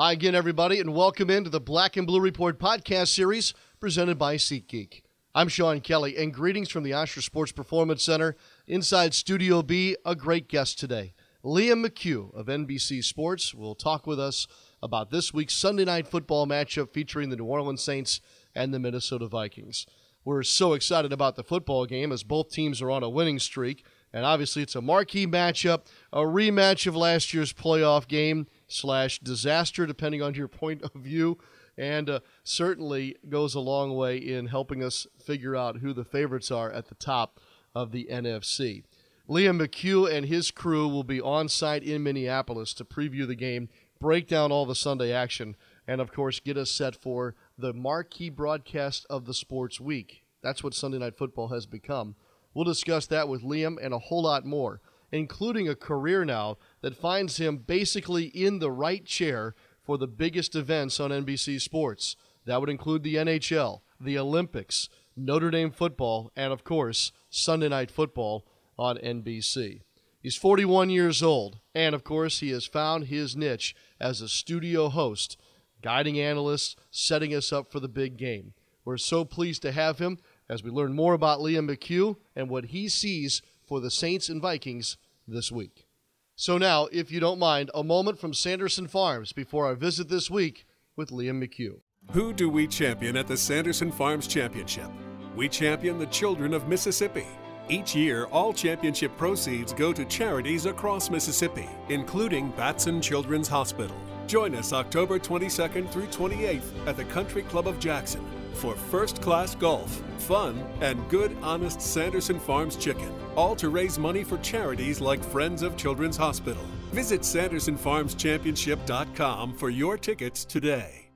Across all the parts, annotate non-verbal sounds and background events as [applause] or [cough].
Hi again, everybody, and welcome into the Black and Blue Report podcast series presented by SeatGeek. I'm Sean Kelly, and greetings from the Ochsner Sports Performance Center inside Studio B. A great guest today, Liam McHugh of NBC Sports, will talk with us about this week's Sunday night football matchup featuring the New Orleans Saints and the Minnesota Vikings. We're so excited about the football game as both teams are on a winning streak, and obviously it's a marquee matchup, a rematch of last year's playoff game slash disaster, depending on your point of view, and uh, certainly goes a long way in helping us figure out who the favorites are at the top of the NFC. Liam McHugh and his crew will be on site in Minneapolis to preview the game, break down all the Sunday action, and of course get us set for the marquee broadcast of the sports week. That's what Sunday Night Football has become. We'll discuss that with Liam and a whole lot more, including a career now that finds him basically in the right chair for the biggest events on NBC Sports. That would include the NHL, the Olympics, Notre Dame football, and of course, Sunday Night Football on NBC. He's 41 years old, and of course, he has found his niche as a studio host, guiding analysts, setting us up for the big game. We're so pleased to have him as we learn more about Liam McHugh and what he sees for the Saints and Vikings this week. So, now, if you don't mind, a moment from Sanderson Farms before our visit this week with Liam McHugh. Who do we champion at the Sanderson Farms Championship? We champion the children of Mississippi. Each year, all championship proceeds go to charities across Mississippi, including Batson Children's Hospital. Join us October 22nd through 28th at the Country Club of Jackson for first class golf, fun, and good, honest Sanderson Farms chicken, all to raise money for charities like Friends of Children's Hospital. Visit SandersonFarmsChampionship.com for your tickets today.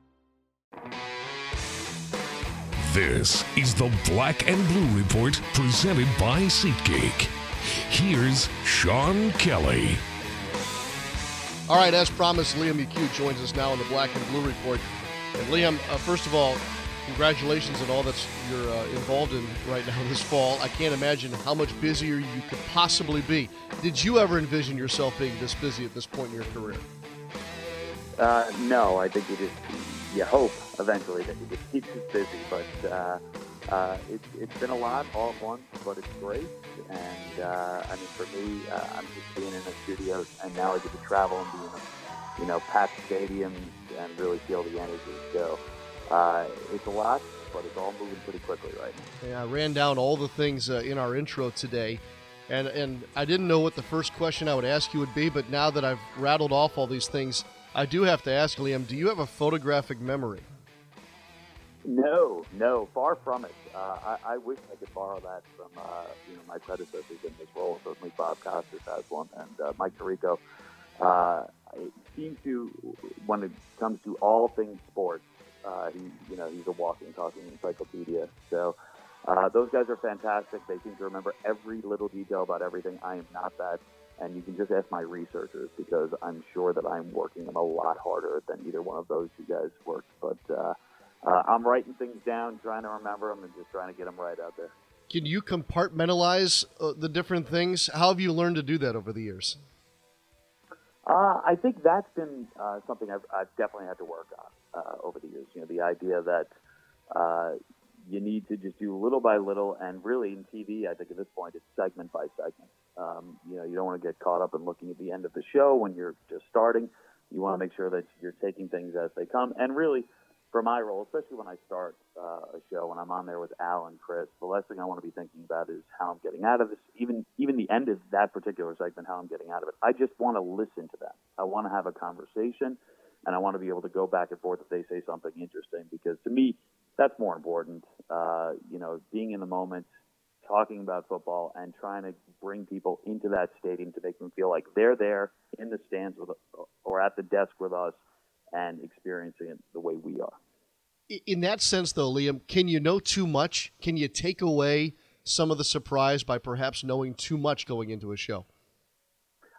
This is the Black and Blue Report presented by SeatGeek. Here's Sean Kelly. All right, as promised, Liam McHugh joins us now on the Black and Blue Report. And Liam, uh, first of all, congratulations on all that you're uh, involved in right now this fall. I can't imagine how much busier you could possibly be. Did you ever envision yourself being this busy at this point in your career? Uh, no, I think you just you hope eventually that you just keep this busy, but uh, uh, it, it's been a lot all at once, but it's great. And uh, I mean, for me, uh, I'm just being in the studio, and now I get to travel and be in, you know, packed stadiums and really feel the energy. So uh, it's a lot, but it's all moving pretty quickly right now. Yeah, I ran down all the things uh, in our intro today. And, and I didn't know what the first question I would ask you would be, but now that I've rattled off all these things, I do have to ask, Liam, do you have a photographic memory? No, no, far from it. Uh, I, I, wish I could borrow that from uh, you know my predecessors in this role. Certainly, Bob Costas has one, and uh, Mike Tirico. Uh, it seems to, when it comes to all things sports, uh, he you know he's a walking, talking encyclopedia. So uh, those guys are fantastic. They seem to remember every little detail about everything. I am not that and you can just ask my researchers because I'm sure that I'm working them a lot harder than either one of those two guys worked. But uh, uh, I'm writing things down, trying to remember them, and just trying to get them right out there. Can you compartmentalize uh, the different things? How have you learned to do that over the years? Uh, I think that's been uh, something I've, I've, definitely had to work on uh, over the years. You know, the idea that you need to just do little by little, and really in TV, I think at this point it's segment by segment. Um, you know, you don't want to get caught up in looking at the end of the show when you're just starting. You want to make sure that you're taking things as they come. And really, for my role, especially when I start uh, a show, and I'm on there with Al and Chris, the last thing I want to be thinking about is how I'm getting out of this. Even even the end of that particular segment, how I'm getting out of it. I just want to listen to them. I want to have a conversation, and I want to be able to go back and forth if they say something interesting. Because to me, that's more important. Uh, you know, being in the moment, talking about football, and trying to bring people into that stadium to make them feel like they're there in the stands with or at the desk with us and experiencing it the way we are. In that sense, though, Liam, can you know too much? Can you take away some of the surprise by perhaps knowing too much going into a show?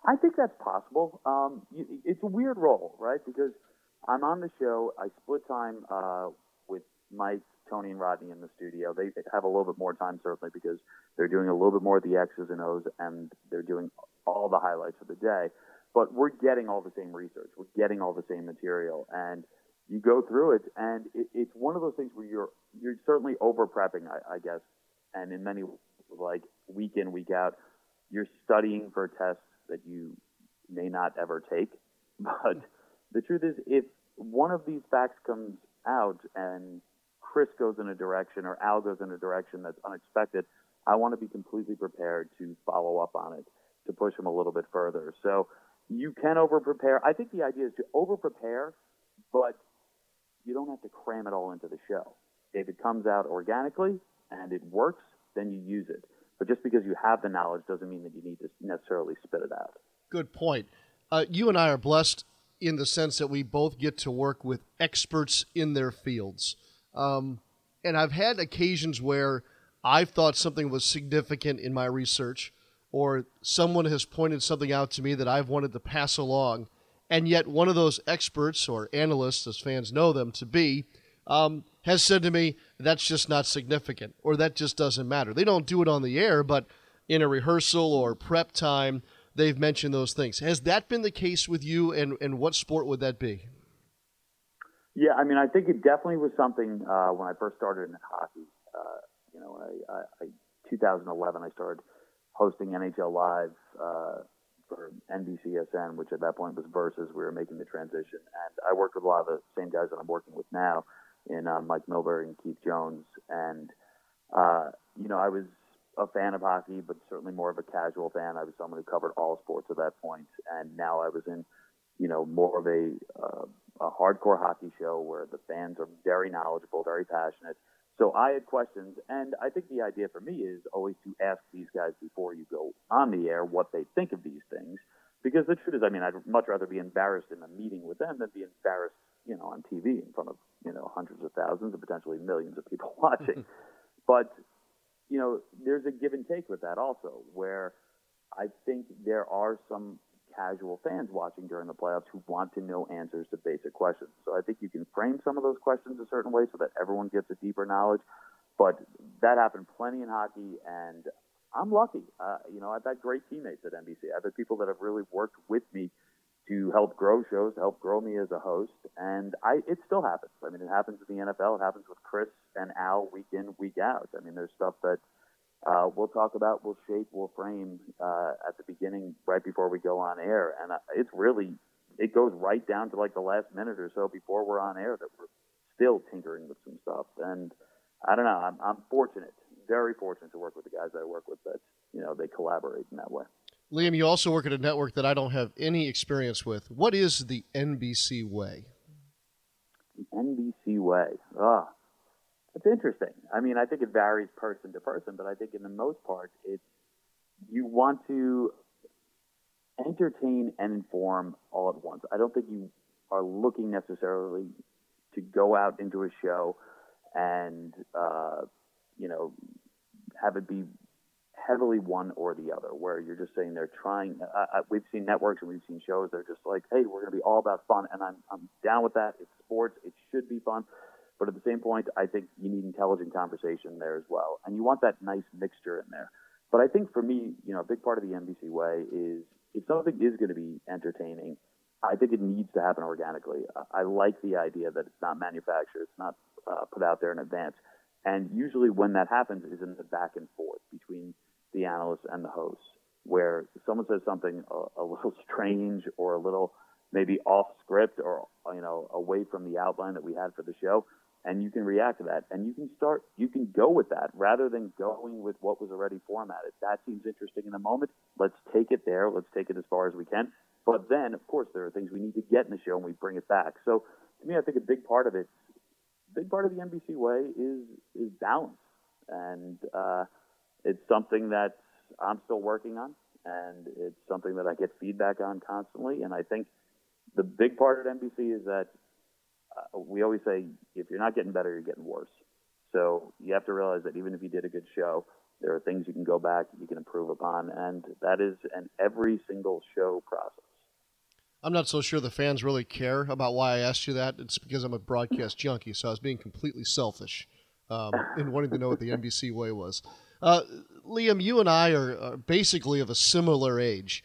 I think that's possible. Um, it's a weird role, right? Because I'm on the show. I split time uh, with Mike, Tony, and Rodney in the studio. They have a little bit more time, certainly, because they're doing a little bit more of the X's and O's and they're doing all the highlights of the day. but we're getting all the same research. We're getting all the same material, and you go through it, and it, it's one of those things where you're you're certainly over prepping, I, I guess, and in many like week in week out, you're studying for tests that you may not ever take. [laughs] But the truth is, if one of these facts comes out and Chris goes in a direction or Al goes in a direction that's unexpected, I want to be completely prepared to follow up on it to push him a little bit further. So you can over prepare. I think the idea is to over prepare, but you don't have to cram it all into the show. If it comes out organically and it works, then you use it. But just because you have the knowledge doesn't mean that you need to necessarily spit it out. Good point. Uh, you and I are blessed in the sense that we both get to work with experts in their fields. Um, and I've had occasions where I've thought something was significant in my research, or someone has pointed something out to me that I've wanted to pass along, and yet one of those experts or analysts, as fans know them to be, um, has said to me, that's just not significant, or that just doesn't matter. They don't do it on the air, but in a rehearsal or prep time, they've mentioned those things. Has that been the case with you, and, and what sport would that be? Yeah, I mean, I think it definitely was something uh, when I first started in hockey. Uh, you know, I, I, 2011, I started hosting NHL Live uh, for NBCSN, which at that point was Versus. We were making the transition, and I worked with a lot of the same guys that I'm working with now, in uh, Mike Milbury and Keith Jones, and uh, you know, I was a fan of hockey, but certainly more of a casual fan. I was someone who covered all sports at that point, and now I was in, you know, more of a uh, a hardcore hockey show where the fans are very knowledgeable, very passionate. So I had questions, and I think the idea for me is always to ask these guys before you go on the air what they think of these things, because the truth is, I mean, I'd much rather be embarrassed in a meeting with them than be embarrassed, you know, on TV in front of you know hundreds of thousands and potentially millions of people [laughs] watching. [laughs] but you know, there's a give and take with that also, where I think there are some casual fans watching during the playoffs who want to know answers to basic questions. So I think you can frame some of those questions a certain way so that everyone gets a deeper knowledge. But that happened plenty in hockey, and I'm lucky. Uh, you know, I've had great teammates at NBC. I've had people that have really worked with me to help grow shows, to help grow me as a host, and I it still happens. I mean, it happens in the NFL. It happens with Chris and Al week in, week out. I mean, there's stuff that uh, we'll talk about, we'll shape, we'll frame uh, at the beginning, right before we go on air, and uh, it's really it goes right down to like the last minute or so before we're on air that we're still tinkering with some stuff. And I don't know, I'm, I'm fortunate, very fortunate to work with the guys that I work with that you know they collaborate in that way. Liam, you also work at a network that I don't have any experience with. What is the NBC way? The NBC way. Ah, it's interesting. I mean, I think it varies person to person, but I think in the most part, it's you want to entertain and inform all at once. I don't think you are looking necessarily to go out into a show and uh, you know have it be heavily one or the other, where you're just saying they're trying. Uh, we've seen networks and we've seen shows. They're just like, hey, we're going to be all about fun, and I'm I'm down with that. It's sports. It should be fun. But at the same point, I think you need intelligent conversation there as well, and you want that nice mixture in there. But I think for me, you know, a big part of the NBC way is if something is going to be entertaining, I think it needs to happen organically. I, like the idea that it's not manufactured, it's not uh, put out there in advance. And usually, when that happens, is in the back and forth between the analyst and the host, where someone says something a, a little [laughs] strange or a little maybe off script or you know away from the outline that we had for the show, and you can react to that, and you can start, you can go with that rather than going with what was already formatted. That seems interesting in the moment. Let's take it there. Let's take it as far as we can. But then, of course, there are things we need to get in the show, and we bring it back. So, to me, I think a big part of it, big part of the NBC way is is balance, and uh, it's something that I'm still working on, and it's something that I get feedback on constantly. And I think the big part of NBC is that uh, we always say if you're not getting better, you're getting worse. So you have to realize that even if you did a good show, there are things you can go back, you can improve upon, and that is an every single show process. I'm not so sure the fans really care about why I asked you that. It's because I'm a broadcast junkie, so I was being completely selfish um, [laughs] in wanting to know what the NBC way was. Uh, Liam, you and I are, are, basically of a similar age.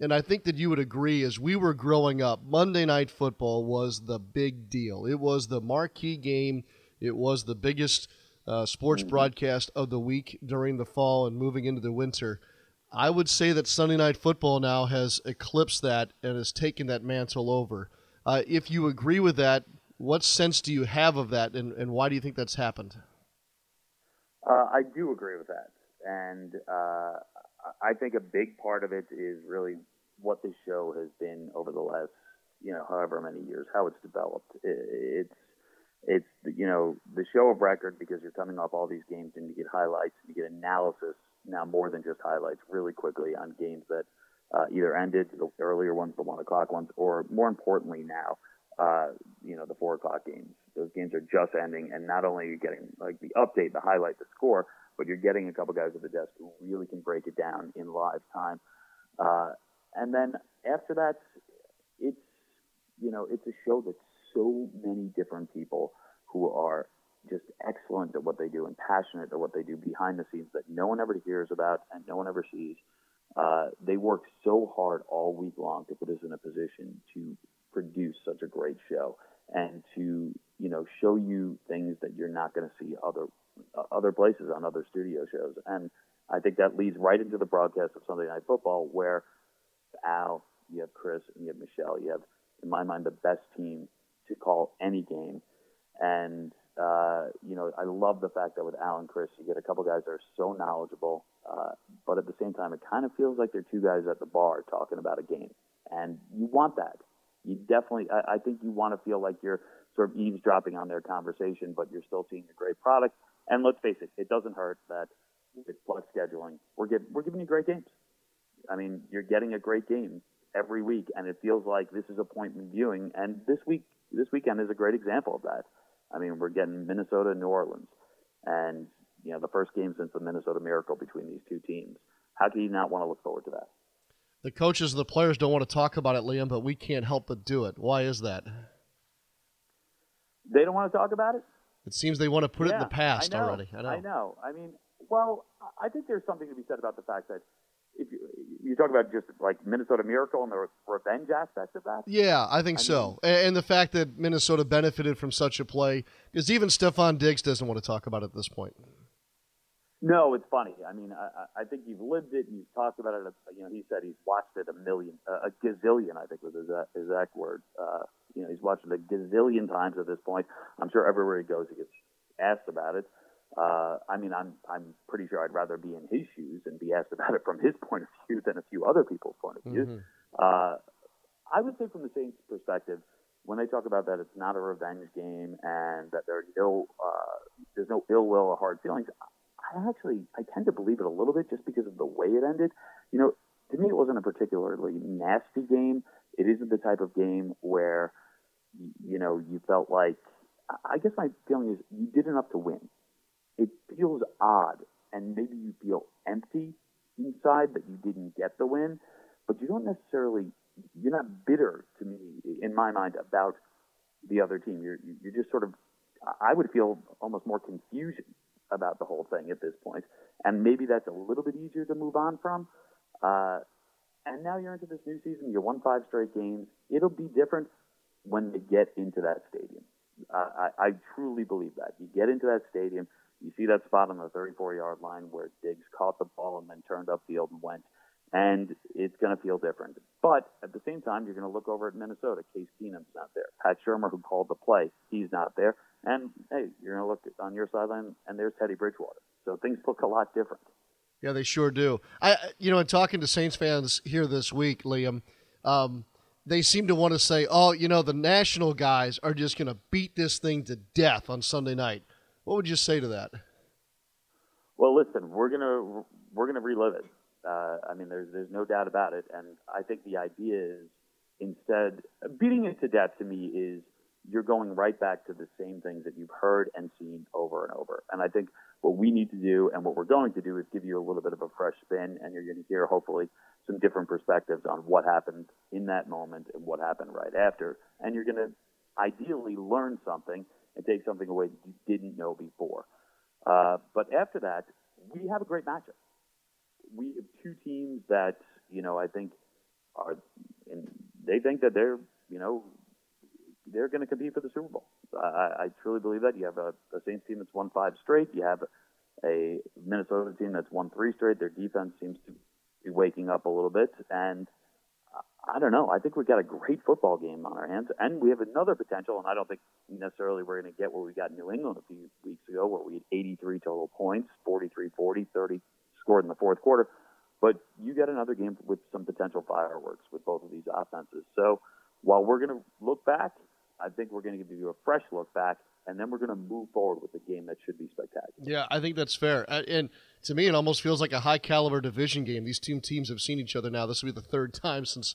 And I think that you would agree, as we were growing up, Monday Night Football was the big deal. It was the marquee game. It was the biggest uh, sports mm-hmm. broadcast of the week during the fall and moving into the winter. I would say that Sunday Night Football now has eclipsed that and has taken that mantle over. Uh, if you agree with that, what sense do you have of that, and, and why do you think that's happened? Uh, I do agree with that, and uh, I think a big part of it is really what this show has been over the last, you know, however many years, how it's developed. It's it's you know the show of record because you're coming off all these games and you get highlights, you get analysis now more than just highlights really quickly on games that uh, either ended the earlier ones, the one o'clock ones, or more importantly now, uh, you know, the four o'clock games. Those games are just ending, and not only are you getting like the update, the highlight, the score, but you're getting a couple guys at the desk who really can break it down in live time. Uh, and then after that, it's you know, it's a show that's so many different people who are just excellent at what they do and passionate at what they do behind the scenes that no one ever hears about and no one ever sees. Uh, they work so hard all week long to put us in a position to produce such a great show and to you know show you things that you're not going to see other other places on other studio shows. And I think that leads right into the broadcast of Sunday Night Football, where Al, you have Chris, and you have Michelle. You have, in my mind, the best team to call any game. And uh, you know, I love the fact that with Al and Chris, you get a couple guys that are so knowledgeable, uh, but at the same time, it kind of feels like they're two guys at the bar talking about a game, and you want that. You definitely, I, I think you want to feel like you're sort of eavesdropping on their conversation, but you're still seeing a great product. And let's face it, it doesn't hurt that with flex scheduling, we're, give, we're giving you great games. I mean, you're getting a great game every week, and it feels like this is appointment viewing. And this week, this weekend is a great example of that. I mean, we're getting Minnesota, New Orleans, and you know the first game since the Minnesota Miracle between these two teams. How can you not want to look forward to that? The coaches and the players don't want to talk about it, Liam, but we can't help but do it. Why is that? They don't want to talk about it. It seems they want to put yeah, it in the past I already. I know. I know. I mean, well, I think there's something to be said about the fact that if you, you talk about just like Minnesota Miracle and the revenge aspect of that. Yeah, I think I so, mean, and the fact that Minnesota benefited from such a play, because even Stefon Diggs doesn't want to talk about it at this point. No, it's funny. I mean, I, I think you've lived it. And you've talked about it. You know, he said he's watched it a million, uh, a gazillion. I think was his exact word. Uh, you know, he's watched it a gazillion times at this point. I'm sure everywhere he goes, he gets asked about it. Uh, I mean, I'm I'm pretty sure I'd rather be in his shoes and be asked about it from his [laughs] point of view than a few other people's point of view. Mm-hmm. Uh, I would say from the Saints' perspective, when they talk about that it's not a revenge game and that there are no uh, there's no ill will or hard feelings, I actually I tend to believe it a little bit just because of the way it ended. You know, to me it wasn't a particularly nasty game. It isn't the type of game where you know you felt like. I guess my feeling is you did enough to win it feels odd, and maybe you feel empty inside that you didn't get the win, but you don't necessarily you're not bitter to me in my mind about the other team. You're you're just sort of I would feel almost more confusion about the whole thing at this point, and maybe that's a little bit easier to move on from. Uh, and now you're into this new season. You won five straight games. It'll be different when they get into that stadium. Uh, I, I truly believe that. You get into that stadium, you see that spot on the 34 yard line where Diggs caught the ball and then turned upfield and went. And it's going to feel different. But at the same time, you're going to look over at Minnesota. Case Keenum's not there. Pat Shurmur, who called the play, he's not there. And hey, you're going to look on your sideline, and there's Teddy Bridgewater. So things look a lot different. Yeah, they sure do. I, you know, in talking to Saints fans here this week, Liam, um, they seem to want to say, "Oh, you know, the national guys are just going to beat this thing to death on Sunday night." What would you say to that? Well, listen, we're gonna we're gonna relive it. Uh, I mean, there's there's no doubt about it, and I think the idea is instead beating it to death to me is you're going right back to the same things that you've heard and seen over and over. And I think what we need to do and what we're going to do is give you a little bit of a fresh spin, and you're going to hear hopefully some different perspectives on what happened in that moment and what happened right after, and you're going to ideally learn something and take something away that you didn't know before. Uh, but after that, we have a great matchup. We have two teams that, you know, I think are, and they think that they're, you know, they're going to compete for the Super Bowl. I, I truly believe that. You have a, a Saints team that's won five straight. You have a Minnesota team that's won three straight. Their defense seems to be waking up a little bit, and I don't know. I think we've got a great football game on our hands, and we have another potential. And I don't think necessarily we're going to get what we got in New England a few weeks ago, where we had 83 total points, 43-40, 30 scored in the fourth quarter. But you get another game with some potential fireworks with both of these offenses. So while we're going to look back, I think we're going to give you a fresh look back, and then we're going to move forward with a game that should be spectacular. Yeah, I think that's fair. And to me, it almost feels like a high caliber division game. These two teams have seen each other now. This will be the third time since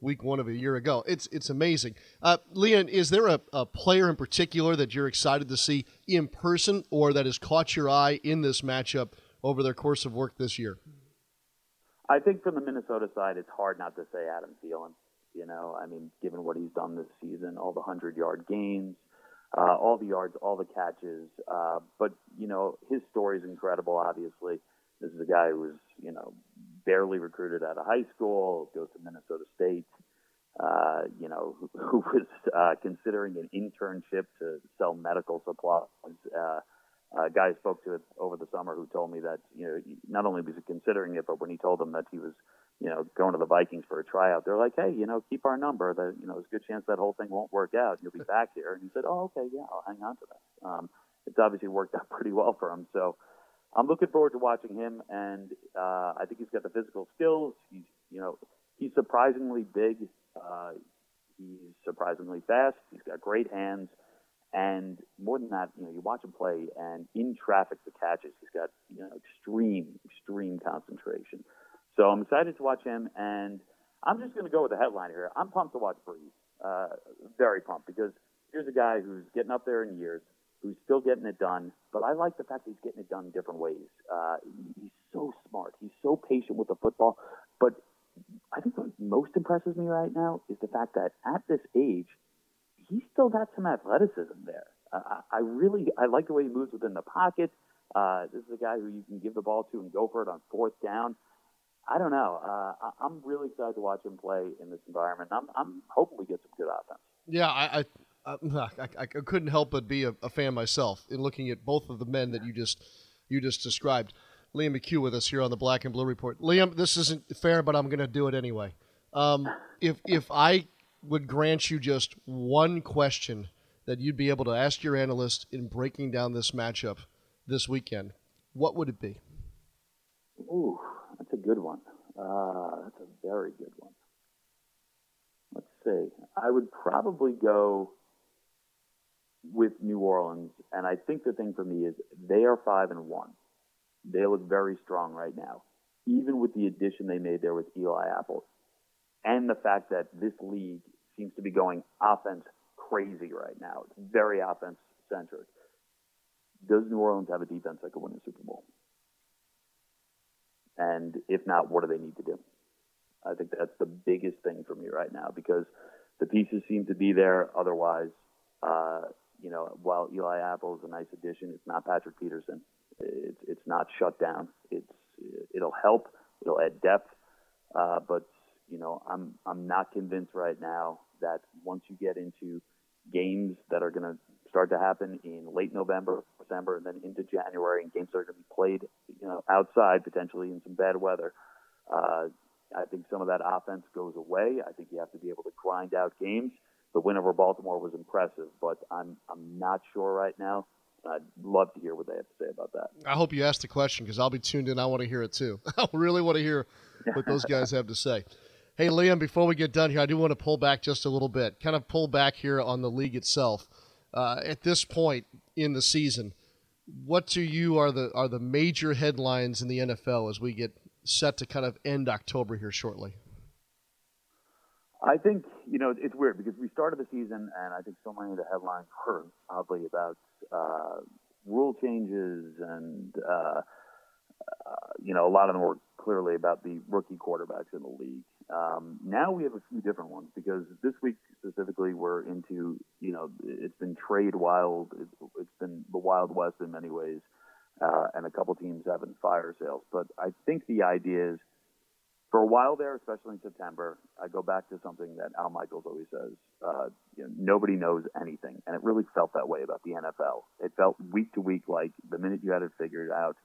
week one of a year ago. It's it's amazing. Uh, Liam, is there a, a player in particular that you're excited to see in person or that has caught your eye in this matchup over their course of work this year? I think from the Minnesota side, it's hard not to say Adam Thielen. You know, I mean, given what he's done this season, all the hundred yard gains, uh, all the yards, all the catches. Uh, but you know, his story is incredible. Obviously, this is a guy who was you know barely recruited out of high school, goes to Minnesota State. Uh, you know, who, [laughs] who was uh, considering an internship to sell medical supplies. Uh, a guy I spoke to over the summer who told me that you know not only was he considering it, but when he told them that he was you know going to the Vikings for a tryout, they're like, hey, you know, keep our number. That you know, there's a good chance that whole thing won't work out. You'll be [laughs] back here. And he said, oh, okay, yeah, I'll hang on to that. Um, it's obviously worked [laughs] out pretty well for him. So I'm looking forward to watching him, and uh, I think he's got the physical skills. He's, you know, he's surprisingly big. Uh, he's surprisingly fast. He's got great hands, and more than that, you know, you watch him play, and in traffic, the catches, he's got you know extreme, extreme concentration. So I'm excited to watch him, and I'm just going to go with the headline here. I'm pumped to watch Brees. Uh, very pumped because here's a guy who's getting up there in years who's still getting it done. But I like the fact that he's getting it done in different ways. Uh, he's so smart. He's so patient with the football. But I think what most impresses me right now is the fact that at this age, he's still got some athleticism there. Uh, I really I like the way he moves within the pocket. Uh, this is a guy who you can give the ball to and go for it on fourth down. I don't know. Uh, I'm really excited to watch him play in this environment. I'm, I'm hoping we get some good offense. Yeah, I, I uh, [laughs] I, I, couldn't help but be a, a, fan myself in looking at both of the men that you just you just described. Liam McHugh with us here on the Black and Blue Report. Liam, this isn't fair, but I'm going to do it anyway. Um, if if I would grant you just one question that you'd be able to ask your analyst in breaking down this matchup this weekend, what would it be? Ooh, good one. Uh, that's a very good one. Let's see. I would probably go with New Orleans, and I think the thing for me is they are five and one. They look very strong right now, even with the addition they made there with Eli Apple, and the fact that this league seems to be going offense crazy right now. It's very offense centric. Does New Orleans have a defense that could win the Super Bowl? And if not, what do they need to do? I think that's the biggest thing for me right now because the pieces seem to be there. Otherwise, uh, you know, while Eli Apple is a nice addition, it's not Patrick Peterson. It's it's not shut down. It's it'll help. It'll add depth. Uh, but you know, I'm I'm not convinced right now that once you get into games that are going to start to happen in late November, December, and then into January, and games that are going to be played, you know, outside potentially in some bad weather. Uh, I think some of that offense goes away. I think you have to be able to grind out games the win over Baltimore was impressive, but I'm I'm not sure right now. I'd love to hear what they have to say about that. I hope you asked the question because I'll be tuned in. I want to hear it too. [laughs] I really want to hear what those guys have to say. Hey, Liam, before we get done here, I do want to pull back just a little bit, kind of pull back here on the league itself. Uh, at this point in the season, what to you are the are the major headlines in the NFL as we get set to kind of end October here shortly? I think you know it's weird because we started the season, and I think so many of the headlines were oddly about uh, rule changes, and uh, uh, you know a lot of them were clearly about the rookie quarterbacks in the league. Um, now we have a few different ones because this week specifically we're into you know it's been trade wild, it's, been the wild west in many ways, uh, and a couple teams having fire sales. But I think the idea is for a while there, especially in September, I go back to something that Al Michaels always says: uh, you know, nobody knows anything, and it really felt that way about the NFL. It felt week to week like the minute you had it figured out,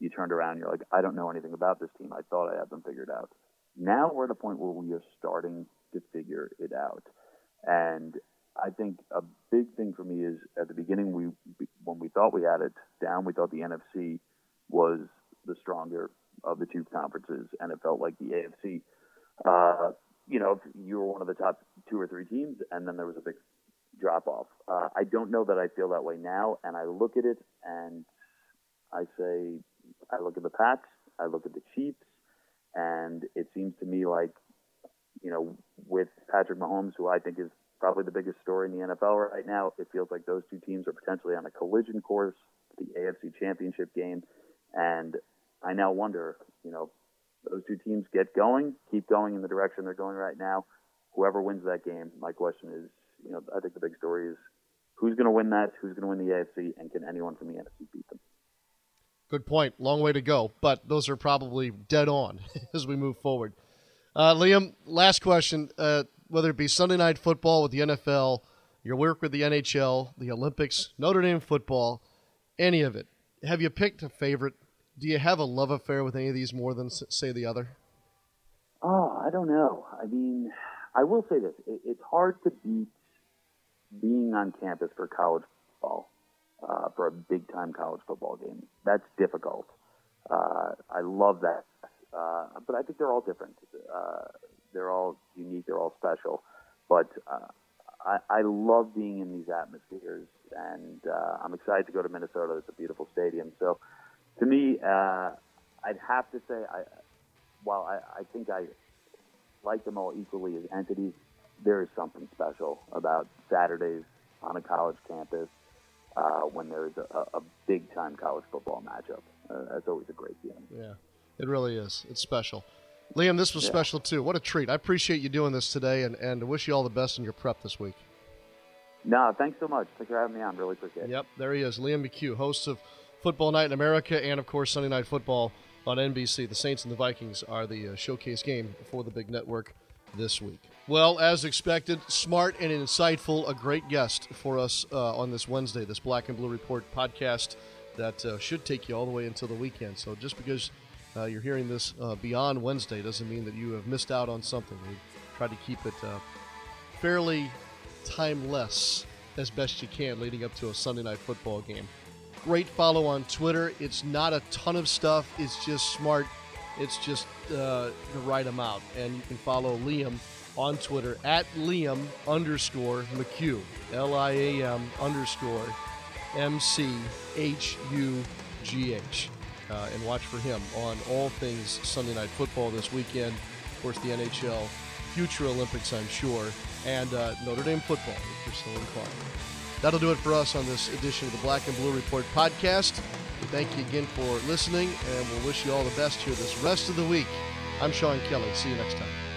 you turned around, you're like, I don't know anything about this team. I thought I had them figured out. Now we're at a point where we are starting to figure it out, and I think a big thing for me is at the beginning we when we thought we had it down, we thought the NFC was the stronger of the two conferences, and it felt like the AFC. Uh, you know, if you were one of the top two or three teams, and then there was a big drop off. Uh, I don't know that I feel that way now, and I look at it and I say, I look at the Pats, I look at the Chiefs, and it seems to me like, you know, with Patrick Mahomes, who I think is probably the biggest story in the NFL right now, it feels like those two teams are potentially on a collision course, the AFC Championship game, and I now wonder, you know, those two teams get going, keep going in the direction they're going right now. Whoever wins that game, my question is, you know, I think the big story is who's going to win that, who's going to win the AFC, and can anyone from the NFC beat them? Good point. Long way to go, but those are probably dead on [laughs] as we move forward. Uh, Liam, last question. Uh, whether it be Sunday night football with the NFL, your work with the NHL, the Olympics, Notre Dame football, any of it, have you picked a favorite do you have a love affair with any of these more than say the other? Oh, I don't know. I mean, I will say this: it, it's hard to beat being on campus for college football, uh, for a big time college football game. That's difficult. Uh, I love that, uh, but I think they're all different. Uh, they're all unique. They're all special. But uh, I, I love being in these atmospheres, and uh, I'm excited to go to Minnesota. It's a beautiful stadium. So to me, I'd have to say, I, while I, I think I like them all equally as entities, there is something special about Saturdays on a college campus uh, when there's a, a big time college football matchup. Uh, that's always a great feeling. Yeah, it really is. It's special. Liam, this was yeah. special too. What a treat. I appreciate you doing this today and, and wish you all the best in your prep this week. No, thanks so much. Thanks for having me on. Really appreciate it. Yep, there he is, Liam McHugh, host of Football Night in America, and of course Sunday Night Football on NBC. The Saints and the Vikings are the uh, showcase game for the big network this week. Well, as expected, smart and insightful, a great guest for us uh, on this Wednesday, this Black and Blue Report podcast that uh, should take you all the way until the weekend. So just because uh, you're hearing this uh, beyond Wednesday doesn't mean that you have missed out on something. We try to keep it uh, fairly timeless as best you can leading up to a Sunday night football game. Great follow on Twitter. It's not a ton of stuff, it's just smart. It's just uh, the right amount. And you can follow Liam on Twitter at Liam underscore McHugh, L I A M underscore M C H U G H. Uh, and watch for him on all things Sunday Night Football this weekend. Of course, the NHL, future Olympics, I'm sure, and uh, Notre Dame football if you're still inclined. That'll do it for us on this edition of the Black and Blue Report podcast. We thank you again for listening, and we'll wish you all the best here this rest of the week. I'm Sean Kelly. See you next time.